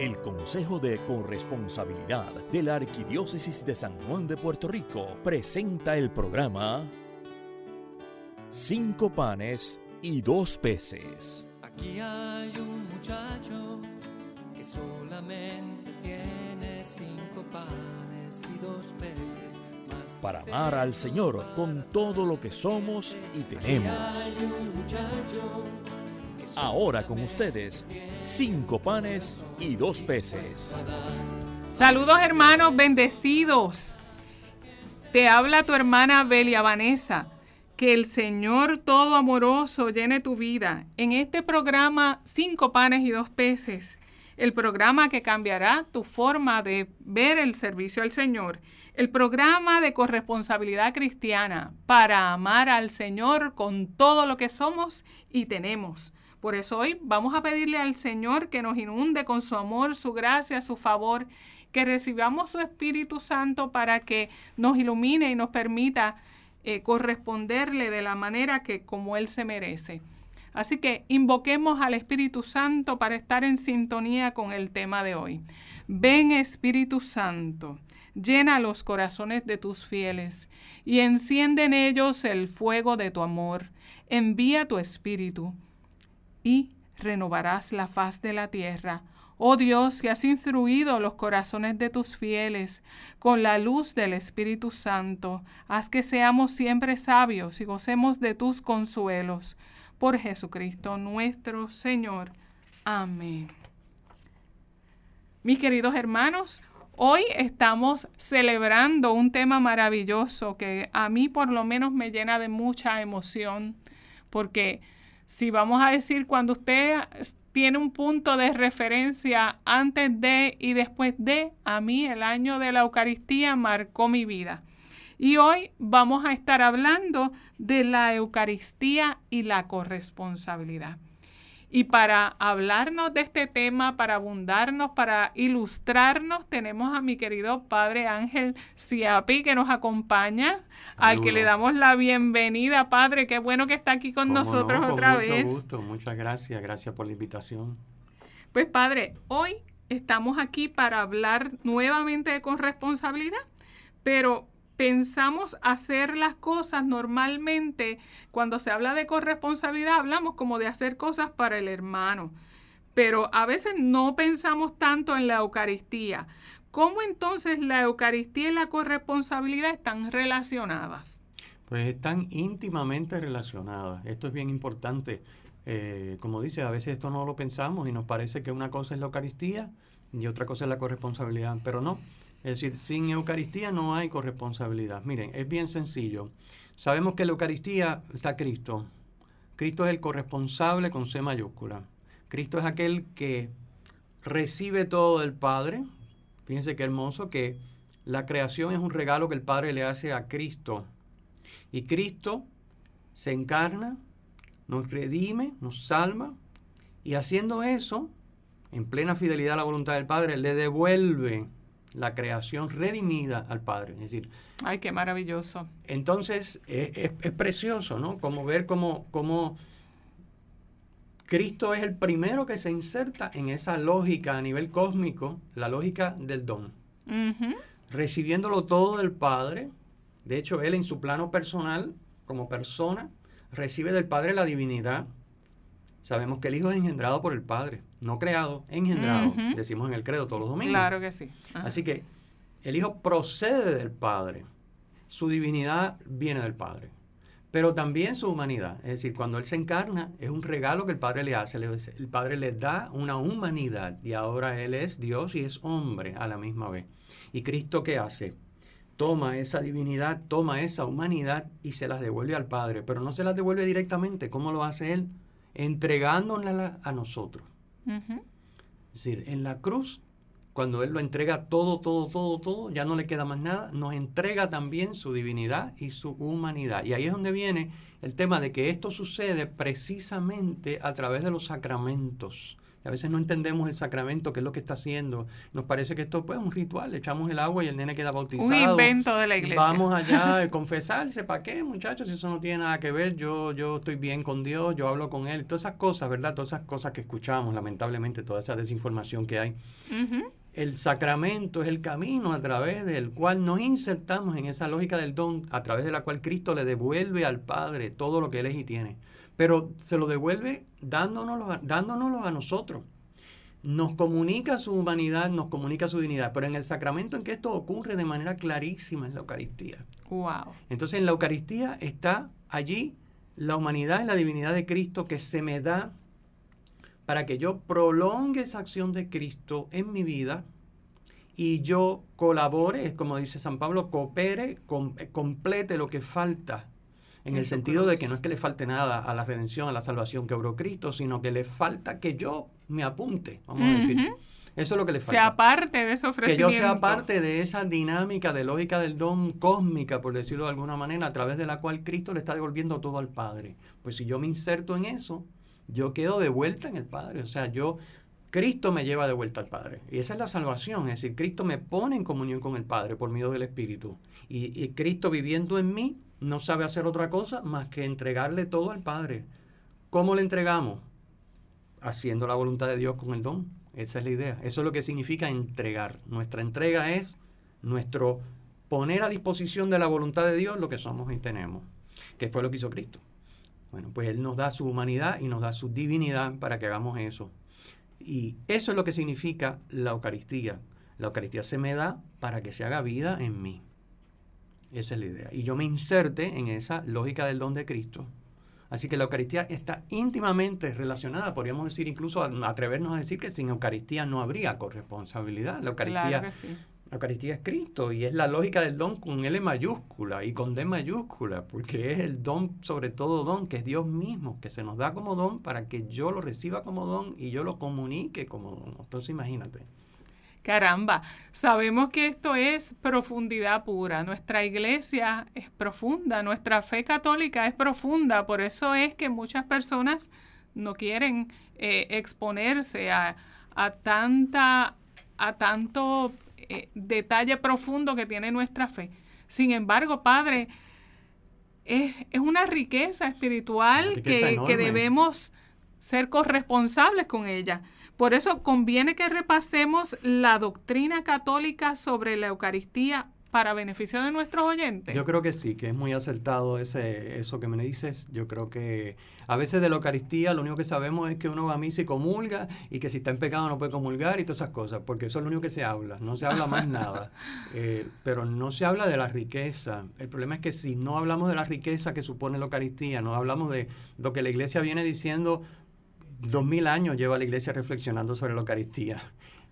El Consejo de Corresponsabilidad de la Arquidiócesis de San Juan de Puerto Rico presenta el programa Cinco panes y dos peces. Aquí hay un muchacho que solamente tiene cinco panes y dos peces. Más Para amar al Señor con todo lo que somos y tenemos. hay un muchacho Ahora con ustedes, cinco panes y dos peces. Saludos hermanos bendecidos. Te habla tu hermana Belia Vanessa. Que el Señor todo amoroso llene tu vida en este programa Cinco panes y dos peces. El programa que cambiará tu forma de ver el servicio al Señor. El programa de corresponsabilidad cristiana para amar al Señor con todo lo que somos y tenemos. Por eso hoy vamos a pedirle al Señor que nos inunde con su amor, su gracia, su favor, que recibamos su Espíritu Santo para que nos ilumine y nos permita eh, corresponderle de la manera que como Él se merece. Así que invoquemos al Espíritu Santo para estar en sintonía con el tema de hoy. Ven Espíritu Santo, llena los corazones de tus fieles y enciende en ellos el fuego de tu amor. Envía tu Espíritu y renovarás la faz de la tierra. Oh Dios, que has instruido los corazones de tus fieles con la luz del Espíritu Santo, haz que seamos siempre sabios y gocemos de tus consuelos. Por Jesucristo nuestro Señor. Amén. Mis queridos hermanos, hoy estamos celebrando un tema maravilloso que a mí por lo menos me llena de mucha emoción, porque si vamos a decir cuando usted tiene un punto de referencia antes de y después de, a mí el año de la Eucaristía marcó mi vida. Y hoy vamos a estar hablando de la Eucaristía y la corresponsabilidad. Y para hablarnos de este tema, para abundarnos, para ilustrarnos, tenemos a mi querido Padre Ángel Siapi que nos acompaña, al que le damos la bienvenida, Padre. Qué bueno que está aquí con ¿Cómo nosotros no? Con otra mucho vez. gusto, muchas gracias, gracias por la invitación. Pues Padre, hoy estamos aquí para hablar nuevamente de corresponsabilidad, pero pensamos hacer las cosas normalmente, cuando se habla de corresponsabilidad, hablamos como de hacer cosas para el hermano, pero a veces no pensamos tanto en la Eucaristía. ¿Cómo entonces la Eucaristía y la corresponsabilidad están relacionadas? Pues están íntimamente relacionadas. Esto es bien importante. Eh, como dice, a veces esto no lo pensamos y nos parece que una cosa es la Eucaristía y otra cosa es la corresponsabilidad, pero no. Es decir, sin Eucaristía no hay corresponsabilidad. Miren, es bien sencillo. Sabemos que en la Eucaristía está Cristo. Cristo es el corresponsable con C mayúscula. Cristo es aquel que recibe todo del Padre. Fíjense qué hermoso que la creación es un regalo que el Padre le hace a Cristo. Y Cristo se encarna, nos redime, nos salva, y haciendo eso, en plena fidelidad a la voluntad del Padre, le devuelve la creación redimida al Padre. Es decir, Ay, qué maravilloso. entonces es, es- es precioso, ¿no? Como ver cómo, cómo Cristo es el primero que se inserta en esa lógica a nivel cósmico, la lógica del don recibiéndolo todo del Padre. De hecho, Él en su plano personal, como persona, recibe del Padre la divinidad. Sabemos que el Hijo es engendrado por el Padre, no creado, engendrado. Decimos en el credo todos los domingos. Claro que sí. Ajá. Así que el Hijo procede del Padre. Su divinidad viene del Padre. Pero también su humanidad. Es decir, cuando Él se encarna, es un regalo que el Padre le hace. El Padre le da una humanidad. Y ahora Él es Dios y es hombre a la misma vez. ¿Y Cristo qué hace? Toma esa divinidad, toma esa humanidad y se las devuelve al Padre. Pero no se las devuelve directamente. ¿Cómo lo hace Él? Entregándola a nosotros. Es decir, en la cruz, cuando Él lo entrega todo, todo, todo, todo, ya no le queda más nada, nos entrega también su divinidad y su humanidad. Y ahí es donde viene el tema de que esto sucede precisamente a través de los sacramentos. Y a veces no entendemos el sacramento, qué es lo que está haciendo. Nos parece que esto pues, es un ritual, le echamos el agua y el nene queda bautizado. Un invento de la iglesia. Vamos allá a confesarse, ¿para qué, muchachos? Si eso no tiene nada que ver, yo, yo estoy bien con Dios, yo hablo con Él. Todas esas cosas, ¿verdad? Todas esas cosas que escuchamos, lamentablemente, toda esa desinformación que hay. El sacramento es el camino a través del cual nos insertamos en esa lógica del don, a través de la cual Cristo le devuelve al Padre todo lo que Él es y tiene. Pero se lo devuelve dándonoslo, dándonoslo a nosotros. Nos comunica su humanidad, nos comunica su dignidad. Pero en el sacramento en que esto ocurre de manera clarísima en la Eucaristía. Wow. Entonces en la Eucaristía está allí la humanidad y la divinidad de Cristo que se me da para que yo prolongue esa acción de Cristo en mi vida y yo colabore, como dice San Pablo, coopere, complete lo que falta. En el sentido de que no es que le falte nada a la redención, a la salvación que obró Cristo, sino que le falta que yo me apunte, vamos a decir. Eso es lo que le falta. Sea parte de ese ofrecimiento. Que yo sea parte de esa dinámica de lógica del don cósmica, por decirlo de alguna manera, a través de la cual Cristo le está devolviendo todo al Padre. Pues si yo me inserto en eso, yo quedo de vuelta en el Padre. O sea, yo, Cristo me lleva de vuelta al Padre. Y esa es la salvación. Es decir, Cristo me pone en comunión con el Padre por medio del Espíritu. Y, Cristo viviendo en mí no sabe hacer otra cosa más que entregarle todo al Padre. ¿Cómo le entregamos? Haciendo la voluntad de Dios con el don. Esa es la idea. Eso es lo que significa entregar. Nuestra entrega es nuestro poner a disposición de la voluntad de Dios lo que somos y tenemos, que fue lo que hizo Cristo. Bueno, pues Él nos da su humanidad y nos da su divinidad para que hagamos eso. Y eso es lo que significa la Eucaristía. La Eucaristía se me da para que se haga vida en mí. Esa es la idea. Y yo me inserte en esa lógica del don de Cristo. Así que la Eucaristía está íntimamente relacionada, podríamos decir incluso atrevernos a decir que sin Eucaristía no habría corresponsabilidad. La Eucaristía la Eucaristía es Cristo y es la lógica del don con L mayúscula y con D mayúscula, porque es el don, sobre todo don, que es Dios mismo, que se nos da como don para que yo lo reciba como don y yo lo comunique como don. Entonces imagínate. Caramba, sabemos que esto es profundidad pura. Nuestra iglesia es profunda, nuestra fe católica es profunda, por eso es que muchas personas no quieren eh, exponerse a, a tanta a tanto eh, detalle profundo que tiene nuestra fe. Sin embargo, Padre, es, una riqueza espiritual que, que debemos ser corresponsables con ella. Por eso conviene que repasemos la doctrina católica sobre la Eucaristía para beneficio de nuestros oyentes? Yo creo que sí, que es muy acertado ese, eso que me dices. Yo creo que a veces de la Eucaristía lo único que sabemos es que uno va a misa y comulga y que si está en pecado no puede comulgar y todas esas cosas, porque eso es lo único que se habla, no se habla más nada. Eh, pero no se habla de la riqueza. El problema es que si no hablamos de la riqueza que supone la Eucaristía, no hablamos de lo que la Iglesia viene diciendo, dos mil años lleva la Iglesia reflexionando sobre la Eucaristía.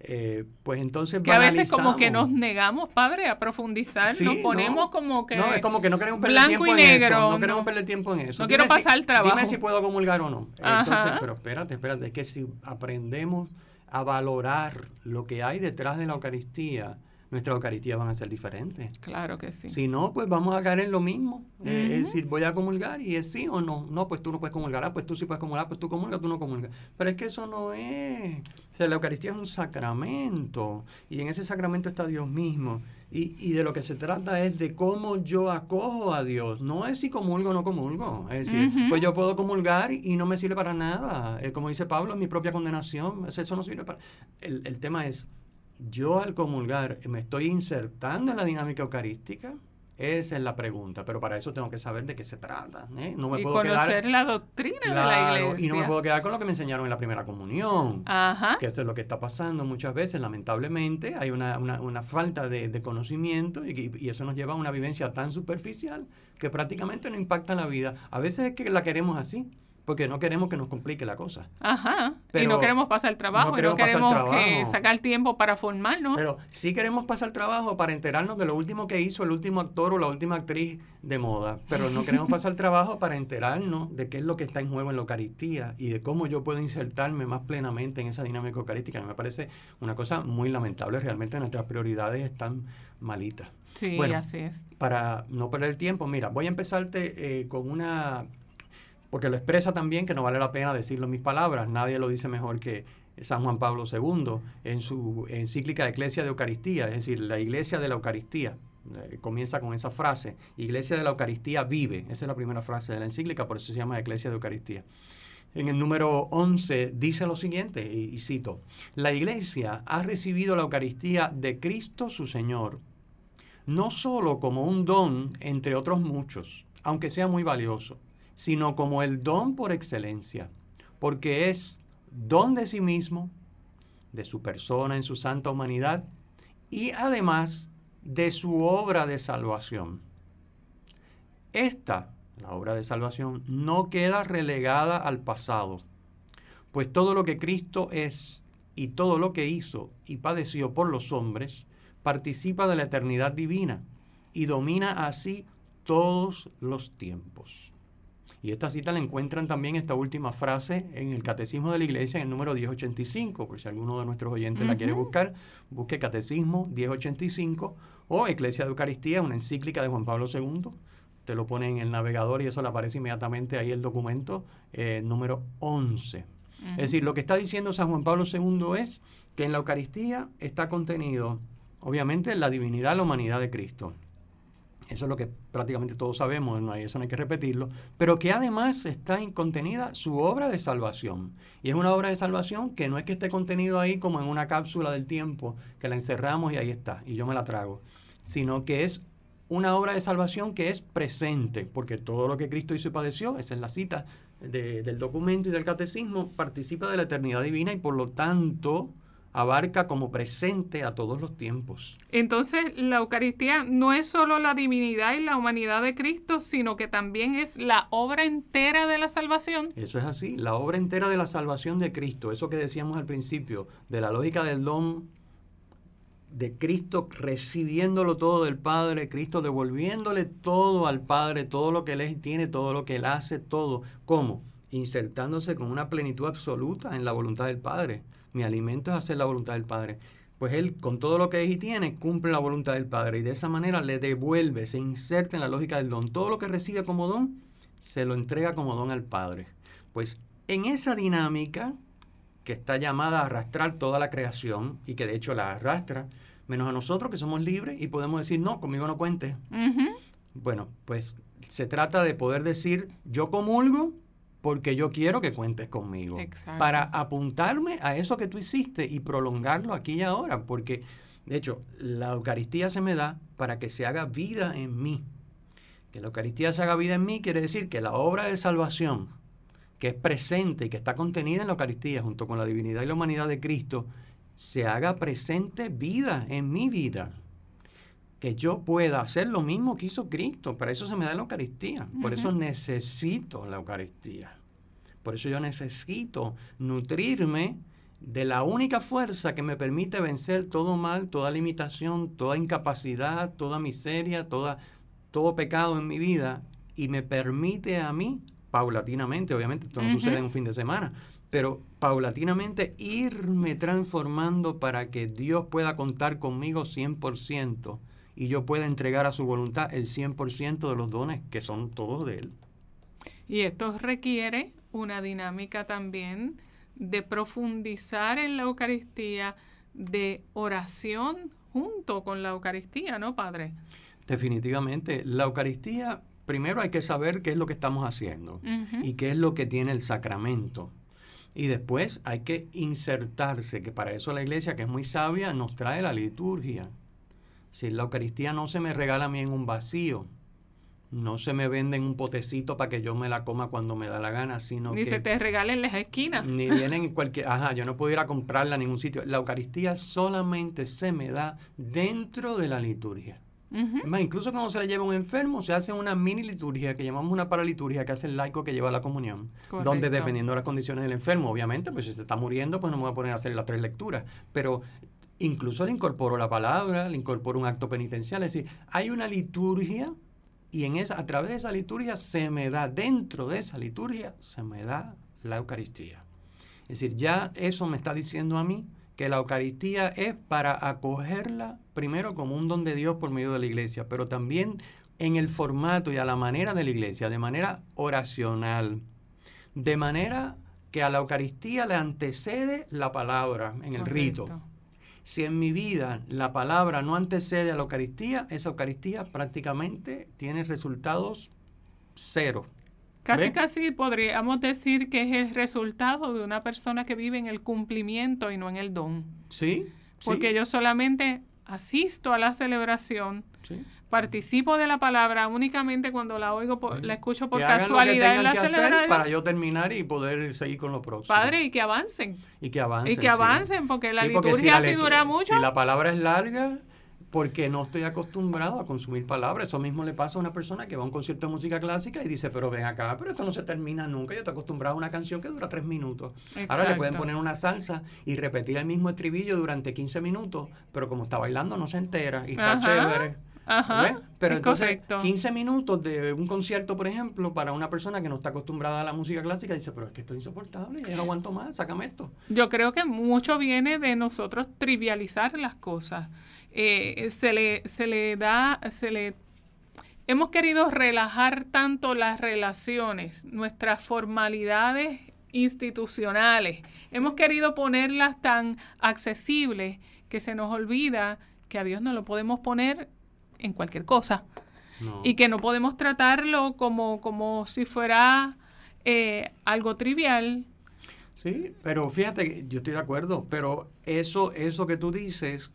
Eh, pues entonces que a veces como que nos negamos padre a profundizar nos ponemos como que no es como que no queremos perder tiempo y negro, en eso no, queremos perder tiempo en eso. No quiero pasar el trabajo. dime si puedo comulgar o no. Entonces pero espérate espérate es que si aprendemos a valorar lo que hay detrás de la Eucaristía nuestras Eucaristías van a ser diferentes. Claro que sí. Si no, pues vamos a caer en lo mismo. Eh, es decir, voy a comulgar y es sí o no. No, pues tú no puedes comulgar. Ah, pues tú sí puedes comulgar. Pues tú comulgas, tú no comulgas. Pero es que eso no es. O sea, la Eucaristía es un sacramento. Y en ese sacramento está Dios mismo. Y, y, de lo que se trata es de cómo yo acojo a Dios. No es si comulgo o no comulgo. Es decir, pues yo puedo comulgar y no me sirve para nada. Eh, como dice Pablo, es mi propia condenación. Eso no sirve para... El, el tema es yo al comulgar me estoy insertando en la dinámica eucarística. Esa es la pregunta, pero para eso tengo que saber de qué se trata. ¿eh? No me y conocer la doctrina de la iglesia. Y no me puedo quedar con lo que me enseñaron en la primera comunión. Que eso es lo que está pasando muchas veces, lamentablemente. Hay una, una, falta de, conocimiento y, y, eso nos lleva a una vivencia tan superficial que prácticamente no impacta la vida. A veces es que la queremos así porque no queremos que nos complique la cosa. Ajá. y no queremos pasar el trabajo, no queremos, y no queremos que sacar tiempo para formarnos. Pero sí queremos pasar el trabajo para enterarnos de lo último que hizo el último actor o la última actriz de moda, pero no queremos pasar el trabajo para enterarnos de qué es lo que está en juego en la Eucaristía y de cómo yo puedo insertarme más plenamente en esa dinámica eucarística. Me parece una cosa muy lamentable, realmente nuestras prioridades están malitas. Sí, así es. Para no perder tiempo, mira, voy a empezarte eh, con una porque lo expresa también que no vale la pena decirlo en mis palabras, nadie lo dice mejor que, San Juan Pablo II en su encíclica Iglesia de Eucaristía, es decir, la Iglesia de la Eucaristía. Eh, comienza con esa frase, Iglesia de la Eucaristía vive. Esa es la primera frase de la encíclica, por eso se llama Iglesia de Eucaristía. En el número 11 dice lo siguiente, y, y cito, la Iglesia ha recibido la Eucaristía de Cristo su Señor, no solo como un don entre otros muchos, aunque sea muy valioso, sino como el don por excelencia, porque es don de sí mismo, de su persona en su santa humanidad y además de su obra de salvación. Esta, la obra de salvación, no queda relegada al pasado, pues todo lo que Cristo es y todo lo que hizo y padeció por los hombres participa de la eternidad divina y domina así todos los tiempos. Y esta cita la encuentran también esta última frase en el Catecismo de la Iglesia en el número 1085, por si alguno de nuestros oyentes la quiere buscar, busque Catecismo 1085 o Iglesia de Eucaristía, una encíclica de Juan Pablo II. Te lo pone en el navegador y eso le aparece inmediatamente ahí el documento eh, número 11. Es decir, lo que está diciendo San Juan Pablo II es que en la Eucaristía está contenido, obviamente, la divinidad, la humanidad de Cristo eso es lo que prácticamente todos sabemos, no hay, eso no hay que repetirlo, pero que además está contenida su obra de salvación. Y es una obra de salvación que no es que esté contenido ahí como en una cápsula del tiempo, que la encerramos y ahí está, y yo me la trago, sino que es una obra de salvación que es presente, porque todo lo que Cristo hizo y padeció, esa es la cita del documento y del catecismo, participa de la eternidad divina y por lo tanto abarca como presente a todos los tiempos. Entonces, la Eucaristía no es solo la divinidad y la humanidad de Cristo, sino que también es la obra entera de la salvación. Eso es así, la obra entera de la salvación de Cristo, eso que decíamos al principio, de la lógica del don de Cristo recibiéndolo todo del Padre, Cristo devolviéndole todo al Padre, todo lo que Él tiene, todo lo que Él hace, todo. ¿Cómo? Insertándose con una plenitud absoluta en la voluntad del Padre mi alimento es hacer la voluntad del Padre. Pues Él, con todo lo que es y tiene, cumple la voluntad del Padre y de esa manera le devuelve, se inserta en la lógica del don. Todo lo que recibe como don, se lo entrega como don al Padre. Pues en esa dinámica que está llamada a arrastrar toda la creación y que de hecho la arrastra, menos a nosotros que somos libres y podemos decir, no, conmigo no cuente. Bueno, pues se trata de poder decir, yo comulgo porque yo quiero que cuentes conmigo. Para apuntarme a eso que tú hiciste y prolongarlo aquí y ahora, porque de hecho la Eucaristía se me da para que se haga vida en mí. Que la Eucaristía se haga vida en mí quiere decir que la obra de salvación, que es presente y que está contenida en la Eucaristía junto con la divinidad y la humanidad de Cristo, se haga presente vida en mi vida. Que yo pueda hacer lo mismo que hizo Cristo. Para eso se me da la Eucaristía. Por eso necesito la Eucaristía. Por eso yo necesito nutrirme de la única fuerza que me permite vencer todo mal, toda limitación, toda incapacidad, toda miseria, toda, todo pecado en mi vida y me permite a mí, paulatinamente, obviamente esto no sucede en un fin de semana, pero paulatinamente irme transformando para que Dios pueda contar conmigo 100% y yo pueda entregar a su voluntad el 100% de los dones que son todos de Él. Y esto requiere una dinámica también de profundizar en la Eucaristía, de oración junto con la Eucaristía, ¿no, Padre? Definitivamente. La Eucaristía, primero hay que saber qué es lo que estamos haciendo y qué es lo que tiene el sacramento. Y después hay que insertarse, que para eso la iglesia, que es muy sabia, nos trae la liturgia. Si la Eucaristía no se me regala a mí en un vacío, no se me venden un potecito para que yo me la coma cuando me da la gana, sino ni que... Ni se te regalen las esquinas. Ni vienen en cualquier... Ajá, yo no puedo ir a comprarla en ningún sitio. La Eucaristía solamente se me da dentro de la liturgia. incluso cuando se le lleva un enfermo, se hace una mini liturgia que llamamos una paraliturgia que hace el laico que lleva la comunión. Donde dependiendo de las condiciones del enfermo, obviamente, pues si se está muriendo, pues no me voy a poner a hacer las tres lecturas. Pero incluso le incorporo la palabra, le incorporo un acto penitencial. Es decir, hay una liturgia y en esa, a través de esa liturgia se me da, dentro de esa liturgia, se me da la Eucaristía. Es decir, ya eso me está diciendo a mí que la Eucaristía es para acogerla primero como un don de Dios por medio de la iglesia, pero también en el formato y a la manera de la iglesia, de manera oracional, de manera que a la Eucaristía le antecede la palabra en el rito. Si en mi vida la palabra no antecede a la Eucaristía, esa Eucaristía prácticamente tiene resultados cero. Casi, casi podríamos decir que es el resultado de una persona que vive en el cumplimiento y no en el don. Sí. Porque yo solamente asisto a la celebración, participo de la palabra únicamente cuando la oigo, la escucho por casualidad en la celebración. Para yo terminar y poder seguir con lo próximo. Padre, y que avancen. Y que avancen. Y que avancen, porque la liturgia si dura mucho. Si la palabra es larga, porque no estoy acostumbrado a consumir palabras. Eso mismo le pasa a una persona que va a un concierto de música clásica y dice, pero ven acá, pero esto no se termina nunca. Yo estoy acostumbrado a una canción que dura tres minutos. Ahora le pueden poner una salsa y repetir el mismo estribillo durante 15 minutos, pero como está bailando no se entera y está chévere. Ajá, Pero entonces, 15 minutos de un concierto, por ejemplo, para una persona que no está acostumbrada a la música clásica, dice, pero es que esto es insoportable, ya no aguanto más, sácame esto. Yo creo que mucho viene de nosotros trivializar las cosas. Eh, se, le, se le da, se le... Hemos querido relajar tanto las relaciones, nuestras formalidades institucionales. Hemos querido ponerlas tan accesibles que se nos olvida que a Dios no lo podemos poner en cualquier cosa. Y que no podemos tratarlo como, como si fuera eh, algo trivial. Sí, pero fíjate, yo estoy de acuerdo, pero eso, eso que tú dices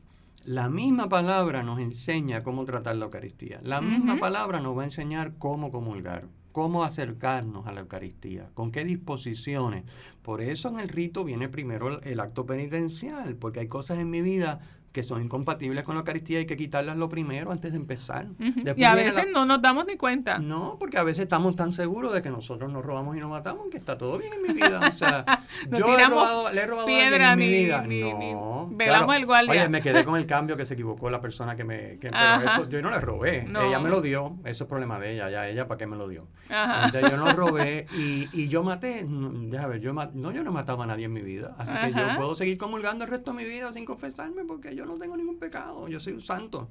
la misma palabra nos enseña cómo tratar la Eucaristía. La misma palabra nos va a enseñar cómo comulgar, cómo acercarnos a la Eucaristía, con qué disposiciones. Por eso en el rito viene primero el, el acto penitencial, porque hay cosas en mi vida que son incompatibles con la Eucaristía, hay que quitarlas lo primero antes de empezar. y a veces no nos damos ni cuenta. No, porque a veces estamos tan seguros de que nosotros nos robamos y nos matamos que está todo bien en mi vida. O sea, yo he robado, le he robado piedra en mi vida. no, velamos el guardia. Oye, me quedé con el cambio que se equivocó la persona que me... Que, eso, yo no le robé, ella me lo dio, eso es problema de ella, ya ella para qué me lo dio. Entonces yo no robé y, y yo maté, déjame ver, yo no, yo no mataba a nadie en mi vida, así que yo puedo seguir comulgando el resto de mi vida sin confesarme porque yo no tengo ningún pecado, yo soy un santo.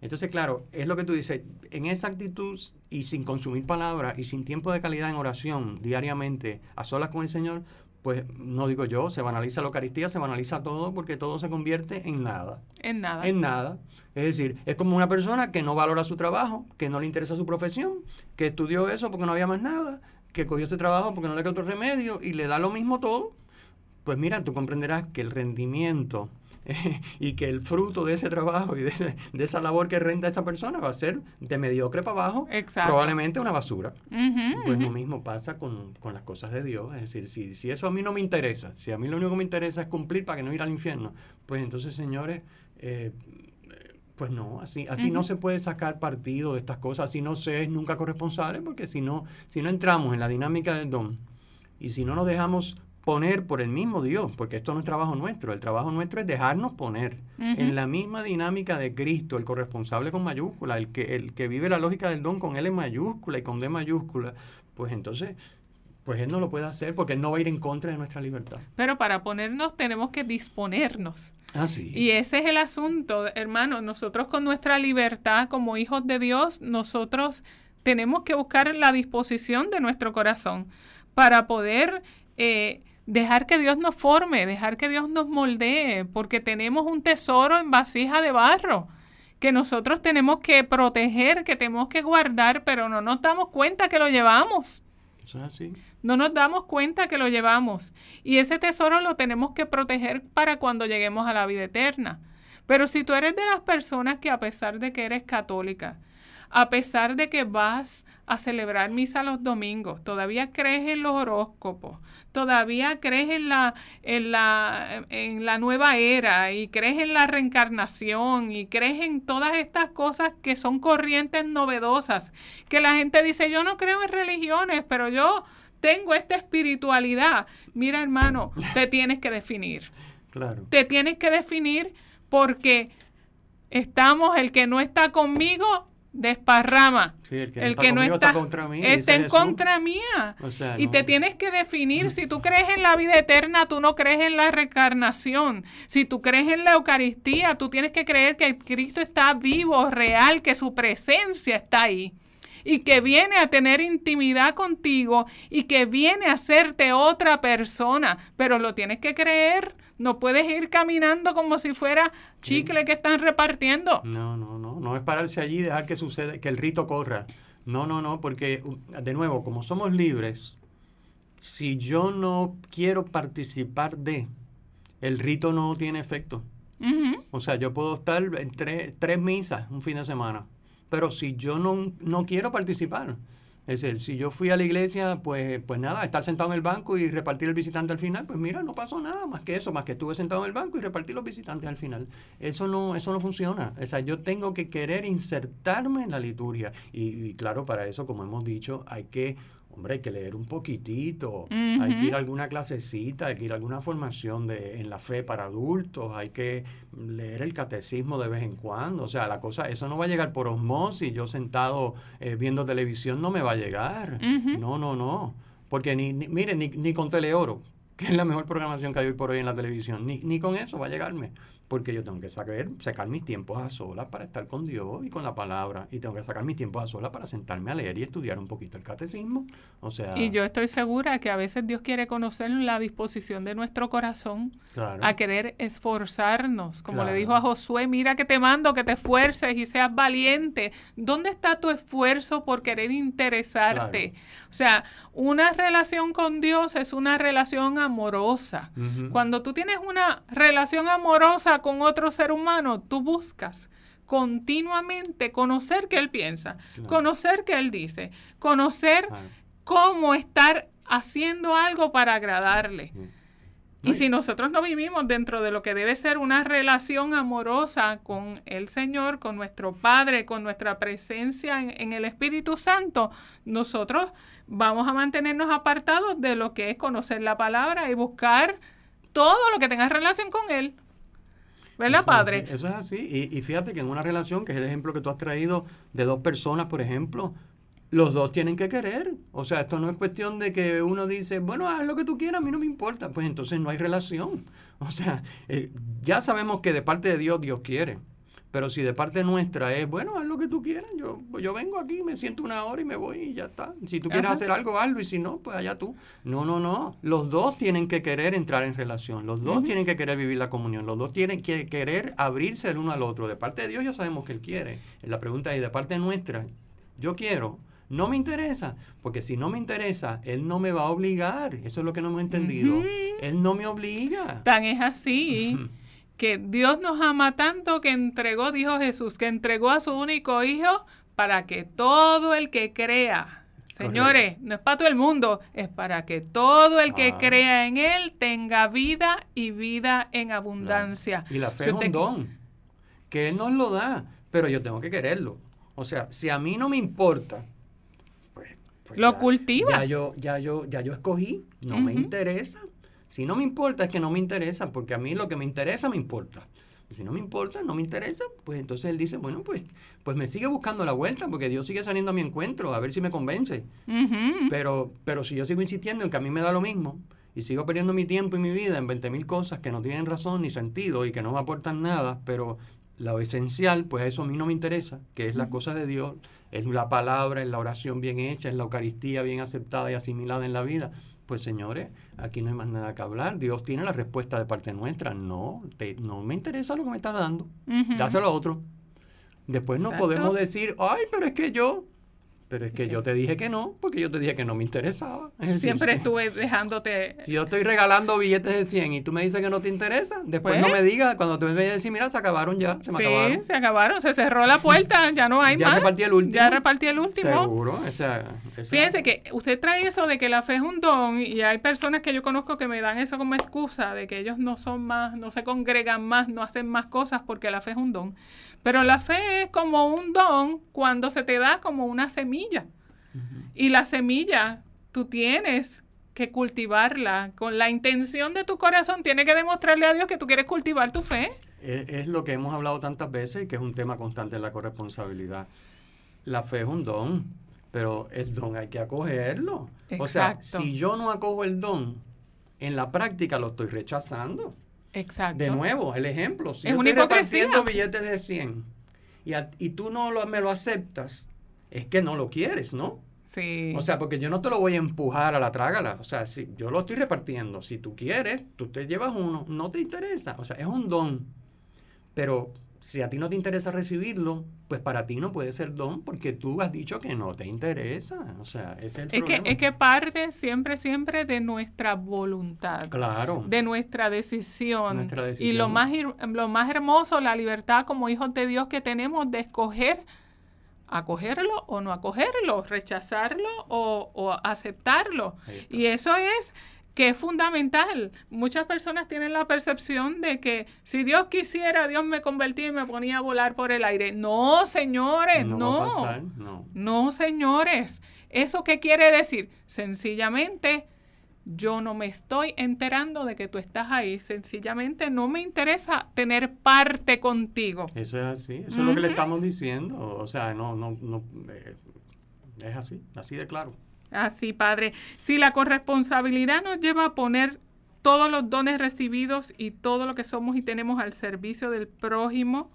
Entonces, claro, es lo que tú dices, en esa actitud y sin consumir palabras y sin tiempo de calidad en oración diariamente, a solas con el Señor, pues no digo yo, se banaliza la Eucaristía, se banaliza todo porque todo se convierte en nada. En nada. En nada. Es decir, es como una persona que no valora su trabajo, que no le interesa su profesión, que estudió eso porque no había más nada, que cogió ese trabajo porque no le quedó otro remedio y le da lo mismo todo. Pues mira, tú comprenderás que el rendimiento y que el fruto de ese trabajo y de, esa labor que renta esa persona va a ser de mediocre para abajo, probablemente una basura. pues lo mismo pasa con, las cosas de Dios. Es decir, si, si eso a mí no me interesa, si a mí lo único que me interesa es cumplir para que no ir al infierno, pues entonces, señores, eh, pues no, así, así no se puede sacar partido de estas cosas, así no se es nunca corresponsable, porque si no, si no entramos en la dinámica del don y si no nos dejamos poner por el mismo Dios, porque esto no es trabajo nuestro, el trabajo nuestro es dejarnos poner en la misma dinámica de Cristo, el corresponsable con mayúscula, el que, el que vive la lógica del don con L mayúscula y con D mayúscula, pues entonces pues él no lo puede hacer porque él no va a ir en contra de nuestra libertad. Pero para ponernos tenemos que disponernos. Ah, sí. Y ese es el asunto, hermano. Nosotros con nuestra libertad como hijos de Dios, nosotros tenemos que buscar la disposición de nuestro corazón para poder eh, dejar que Dios nos forme, dejar que Dios nos moldee, porque tenemos un tesoro en vasija de barro que nosotros tenemos que proteger, que tenemos que guardar, pero no nos damos cuenta que lo llevamos. Eso es así. No nos damos cuenta que lo llevamos. Y ese tesoro lo tenemos que proteger para cuando lleguemos a la vida eterna. Pero si tú eres de las personas que a pesar de que eres católica, a pesar de que vas a celebrar misa los domingos, todavía crees en los horóscopos, todavía crees en la, en la, en la nueva era y crees en la reencarnación y crees en todas estas cosas que son corrientes novedosas, que la gente dice, yo no creo en religiones, pero yo tengo esta espiritualidad. Mira, hermano, te tienes que definir. Claro. Te tienes que definir porque estamos, el que no está conmigo, desparrama. el que, no, está, contra mí. Está en contra mía. y te tienes que definir. Si tú crees en la vida eterna, tú no crees en la reencarnación. Si tú crees en la Eucaristía, tú tienes que creer que Cristo está vivo, real, que su presencia está ahí. y que viene a tener intimidad contigo y que viene a hacerte otra persona, pero lo tienes que creer. No puedes ir caminando como si fuera chicle que están repartiendo. No, no, no. No es pararse allí y dejar que suceda, que el rito corra. No, no, no, porque de nuevo, como somos libres, si yo no quiero participar de, el rito no tiene efecto. O sea, yo puedo estar en tres, misas un fin de semana, pero si yo no, no quiero participar, es decir, si yo fui a la iglesia, pues, pues nada, estar sentado en el banco y repartir el visitante al final, pues mira, no pasó nada más que eso, más que estuve sentado en el banco y repartí los visitantes al final. Eso no, eso no funciona. O sea, yo tengo que querer insertarme en la liturgia. y claro, para eso, como hemos dicho, hay que hombre, hay que leer un poquitito, hay que ir a alguna clasecita, hay que ir a alguna formación de, en la fe para adultos, hay que leer el catecismo de vez en cuando. O sea, la cosa, eso no va a llegar por osmosis, yo sentado eh, viendo televisión no me va a llegar. No, no, no. Porque ni, ni miren, ni, ni con Teleoro, que es la mejor programación que hay hoy por hoy en la televisión, ni, ni con eso va a llegarme porque yo tengo que saber, sacar mis tiempos a solas para estar con Dios y con la palabra, y tengo que sacar mis tiempos a solas para sentarme a leer y estudiar un poquito el catecismo. O sea, y yo estoy segura que a veces Dios quiere conocer la disposición de nuestro corazón a querer esforzarnos, como le dijo a Josué, mira que te mando que te esfuerces y seas valiente. ¿Dónde está tu esfuerzo por querer interesarte? O sea, una relación con Dios es una relación amorosa. Cuando tú tienes una relación amorosa con otro ser humano, tú buscas continuamente conocer qué él piensa, conocer qué él dice, conocer cómo estar haciendo algo para agradarle. Y si nosotros no vivimos dentro de lo que debe ser una relación amorosa con el Señor, con nuestro Padre, con nuestra presencia en, en, el Espíritu Santo, nosotros vamos a mantenernos apartados de lo que es conocer la palabra y buscar todo lo que tenga relación con Él. ¿Verdad, padre? eso es así. Y, y, fíjate que en una relación, que es el ejemplo que tú has traído de dos personas, por ejemplo, los dos tienen que querer. O sea, esto no es cuestión de que uno dice, bueno, haz lo que tú quieras, a mí no me importa. Pues entonces no hay relación. O sea, eh, ya sabemos que de parte de Dios, Dios quiere. Pero si de parte nuestra es, bueno, haz lo que tú quieras, yo, yo vengo aquí, me siento una hora y me voy y ya está. Si tú quieres hacer algo, hazlo y si no, pues allá tú. No, no, no. Los dos tienen que querer entrar en relación, los dos tienen que querer vivir la comunión, los dos tienen que querer abrirse el uno al otro. De parte de Dios ya sabemos que Él quiere. La pregunta es, de parte nuestra, yo quiero, no me interesa, porque si no me interesa, Él no me va a obligar. Eso es lo que no hemos entendido. Él no me obliga. Tan es así que Dios nos ama tanto que entregó, dijo Jesús, que entregó a su único hijo para que todo el que crea, señores, no es para todo el mundo, es para que todo el que crea en Él tenga vida y vida en abundancia. Y la fe es un don, que Él nos lo da, pero yo tengo que quererlo. O sea, si a mí no me importa, pues, pues lo cultivas. Ya yo, ya yo, ya yo escogí, no me interesa. Si no me importa, es que no me interesa, porque a mí lo que me interesa me importa. Si no me importa, no me interesa, pues entonces él dice, bueno, pues, pues me sigue buscando la vuelta, porque Dios sigue saliendo a mi encuentro, a ver si me convence. pero, pero si yo sigo insistiendo en que a mí me da lo mismo, y sigo perdiendo mi tiempo y mi vida en 20 mil cosas que no tienen razón ni sentido y que no me aportan nada, pero lo esencial, pues eso a mí no me interesa, que es la cosa de Dios, es la palabra, es la oración bien hecha, es la Eucaristía bien aceptada y asimilada en la vida. Pues señores, aquí no hay más nada que hablar. Dios tiene la respuesta de parte nuestra. No, no me interesa lo que me está dando. Dáselo a otro. Después no podemos decir, ay, pero es que yo, pero es que yo te dije que no, porque yo te dije que no me interesaba. Siempre estuve dejándote... Si yo estoy regalando billetes de 100 y tú me dices que no te interesa, después no pues. me digas, cuando tú me decir, mira, se acabaron ya, se me sí, se acabaron, se cerró la puerta, ya no hay más. Ya repartí el último. Ya repartí el último. Seguro. Fíjense que usted trae eso de que la fe es un don y hay personas que yo conozco que me dan eso como excusa de que ellos no son más, no se congregan más, no hacen más cosas porque la fe es un don. Pero la fe es como un don cuando se te da como una semilla. Y la semilla tú tienes que cultivarla con la intención de tu corazón. Tiene que demostrarle a Dios que tú quieres cultivar tu fe. Es, lo que hemos hablado tantas veces y que es un tema constante en la corresponsabilidad. La fe es un don, pero el don hay que acogerlo. O sea, si yo no acojo el don, en la práctica lo estoy rechazando. Exacto. De nuevo, el ejemplo. Si yo estoy repartiendo billetes de 100 y, y tú no lo, me lo aceptas, es que no lo quieres, ¿no? Sí. O sea, porque yo no te lo voy a empujar a la trágala. O sea, si yo lo estoy repartiendo, si tú quieres, tú te llevas uno, no te interesa. O sea, es un don. Pero si a ti no te interesa recibirlo, pues para ti no puede ser don porque tú has dicho que no te interesa. O sea, ese es el es que, es que parte siempre, siempre de nuestra voluntad. Claro. de nuestra decisión. Nuestra Y decisión. lo más, lo más hermoso, la libertad como hijos de Dios que tenemos de escoger acogerlo o no acogerlo, rechazarlo o, o aceptarlo. Y eso es que es fundamental. Muchas personas tienen la percepción de que si Dios quisiera, Dios me convertía y me ponía a volar por el aire. No, señores, no. no, va a pasar, no. No, señores. ¿Eso qué quiere decir? Sencillamente, yo no me estoy enterando de que tú estás ahí. Sencillamente no me interesa tener parte contigo. Eso es así. Eso es lo que le estamos diciendo. O sea, no, no, no. eh, es así, así de claro. Así, Padre. Si la corresponsabilidad nos lleva a poner todos los dones recibidos y todo lo que somos y tenemos al servicio del prójimo,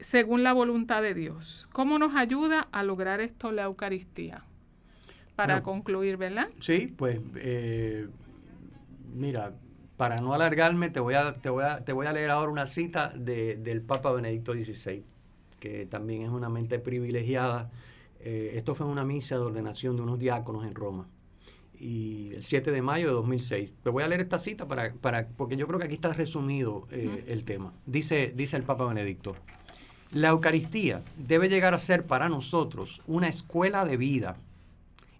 según la voluntad de Dios, ¿cómo nos ayuda a lograr esto la Eucaristía? Para Bueno. concluir, ¿verdad? Sí, pues eh, mira, para no alargarme, te voy a, te voy a, te voy a leer ahora una cita de- del Papa Benedicto XVI, que también es una mente privilegiada. Eh, esto fue una misa de ordenación de unos diáconos en Roma. Y el 7 de mayo de 2006. Te voy a leer esta cita para, para, porque yo creo que aquí está resumido eh, el tema. Dice, dice el Papa Benedicto. La Eucaristía debe llegar a ser para nosotros una escuela de vida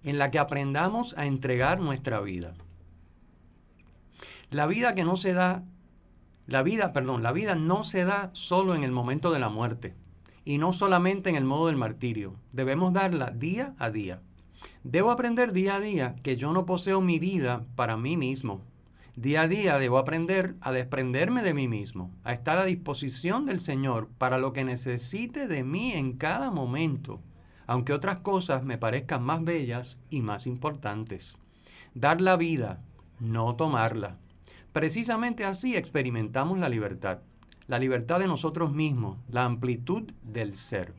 en la que aprendamos a entregar nuestra vida. La vida que no se da, la vida, perdón, la vida no se da solo en el momento de la muerte y no solamente en el modo del martirio. Debemos darla día a día. Debo aprender día a día que yo no poseo mi vida para mí mismo. Día a día debo aprender a desprenderme de mí mismo, a estar a disposición del Señor para lo que necesite de mí en cada momento, aunque otras cosas me parezcan más bellas y más importantes. Dar la vida, no tomarla. Precisamente así experimentamos la libertad, la libertad de nosotros mismos, la amplitud del ser.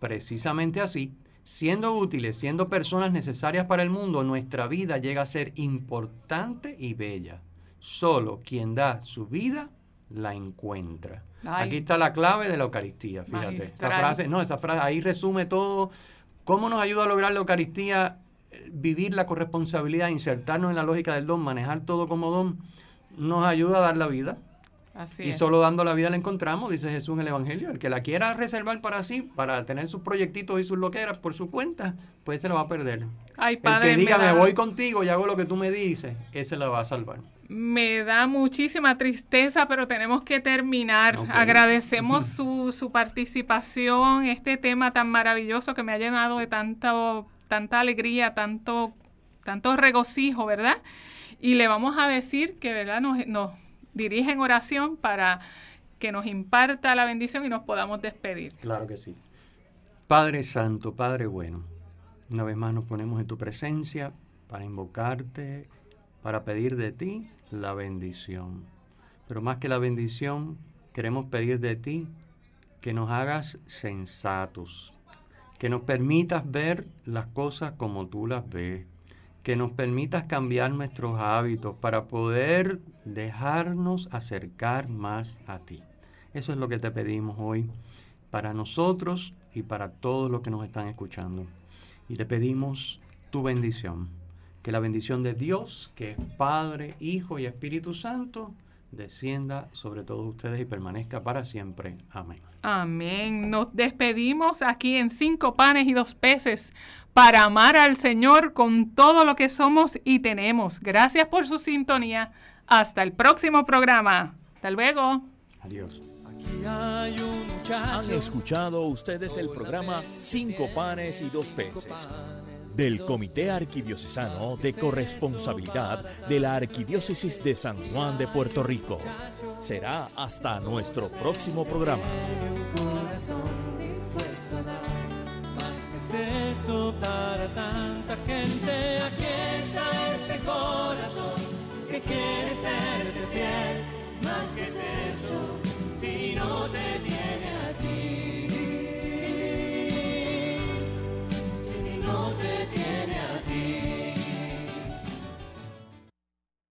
Precisamente así, siendo útiles, siendo personas necesarias para el mundo, nuestra vida llega a ser importante y bella. Solo quien da su vida la encuentra. Ay. Aquí está la clave de la Eucaristía, fíjate. Esa frase, no, esa frase ahí resume todo. ¿Cómo nos ayuda a lograr la Eucaristía? Eh, Vivir la corresponsabilidad, insertarnos en la lógica del don, manejar todo como don, nos ayuda a dar la vida. Así y es. solo dando la vida la encontramos, dice Jesús en el Evangelio. El que la quiera reservar para sí, para tener sus proyectitos y sus loqueras por su cuenta, pues se la va a perder. Ay, El Padre, que diga, me me da- voy contigo y hago lo que tú me dices, ese la va a salvar. Me da muchísima tristeza, pero tenemos que terminar. Agradecemos su, su participación, este tema tan maravilloso que me ha llenado de tanto, tanta alegría, tanto, tanto regocijo, ¿verdad? Y le vamos a decir que, ¿verdad? Nos, nos dirige en oración para que nos imparta la bendición y nos podamos despedir. Claro que sí. Padre Santo, Padre bueno, una vez más nos ponemos en tu presencia para invocarte, para pedir de ti la bendición. Pero más que la bendición, queremos pedir de ti que nos hagas sensatos, que nos permitas ver las cosas como tú las ves, que nos permitas cambiar nuestros hábitos para poder dejarnos acercar más a ti. Eso es lo que te pedimos hoy para nosotros y para todos los que nos están escuchando. Y te pedimos tu bendición, que la bendición de Dios, que es Padre, Hijo y Espíritu Santo, descienda sobre todos ustedes y permanezca para siempre. Amén. Amén. Nos despedimos aquí en cinco panes y dos peces para amar al Señor con todo lo que somos y tenemos. Gracias por su sintonía. Hasta el próximo programa. Hasta luego. Adiós. Aquí hay un Han escuchado ustedes el programa Cinco panes y dos peces del Comité Arquidiocesano de Corresponsabilidad de la Arquidiócesis de San Juan de Puerto Rico. Será hasta nuestro próximo programa. a eso para tanta gente. Aquí está este corazón que quiere serte fiel, más que es eso si no te tiene. no te tiene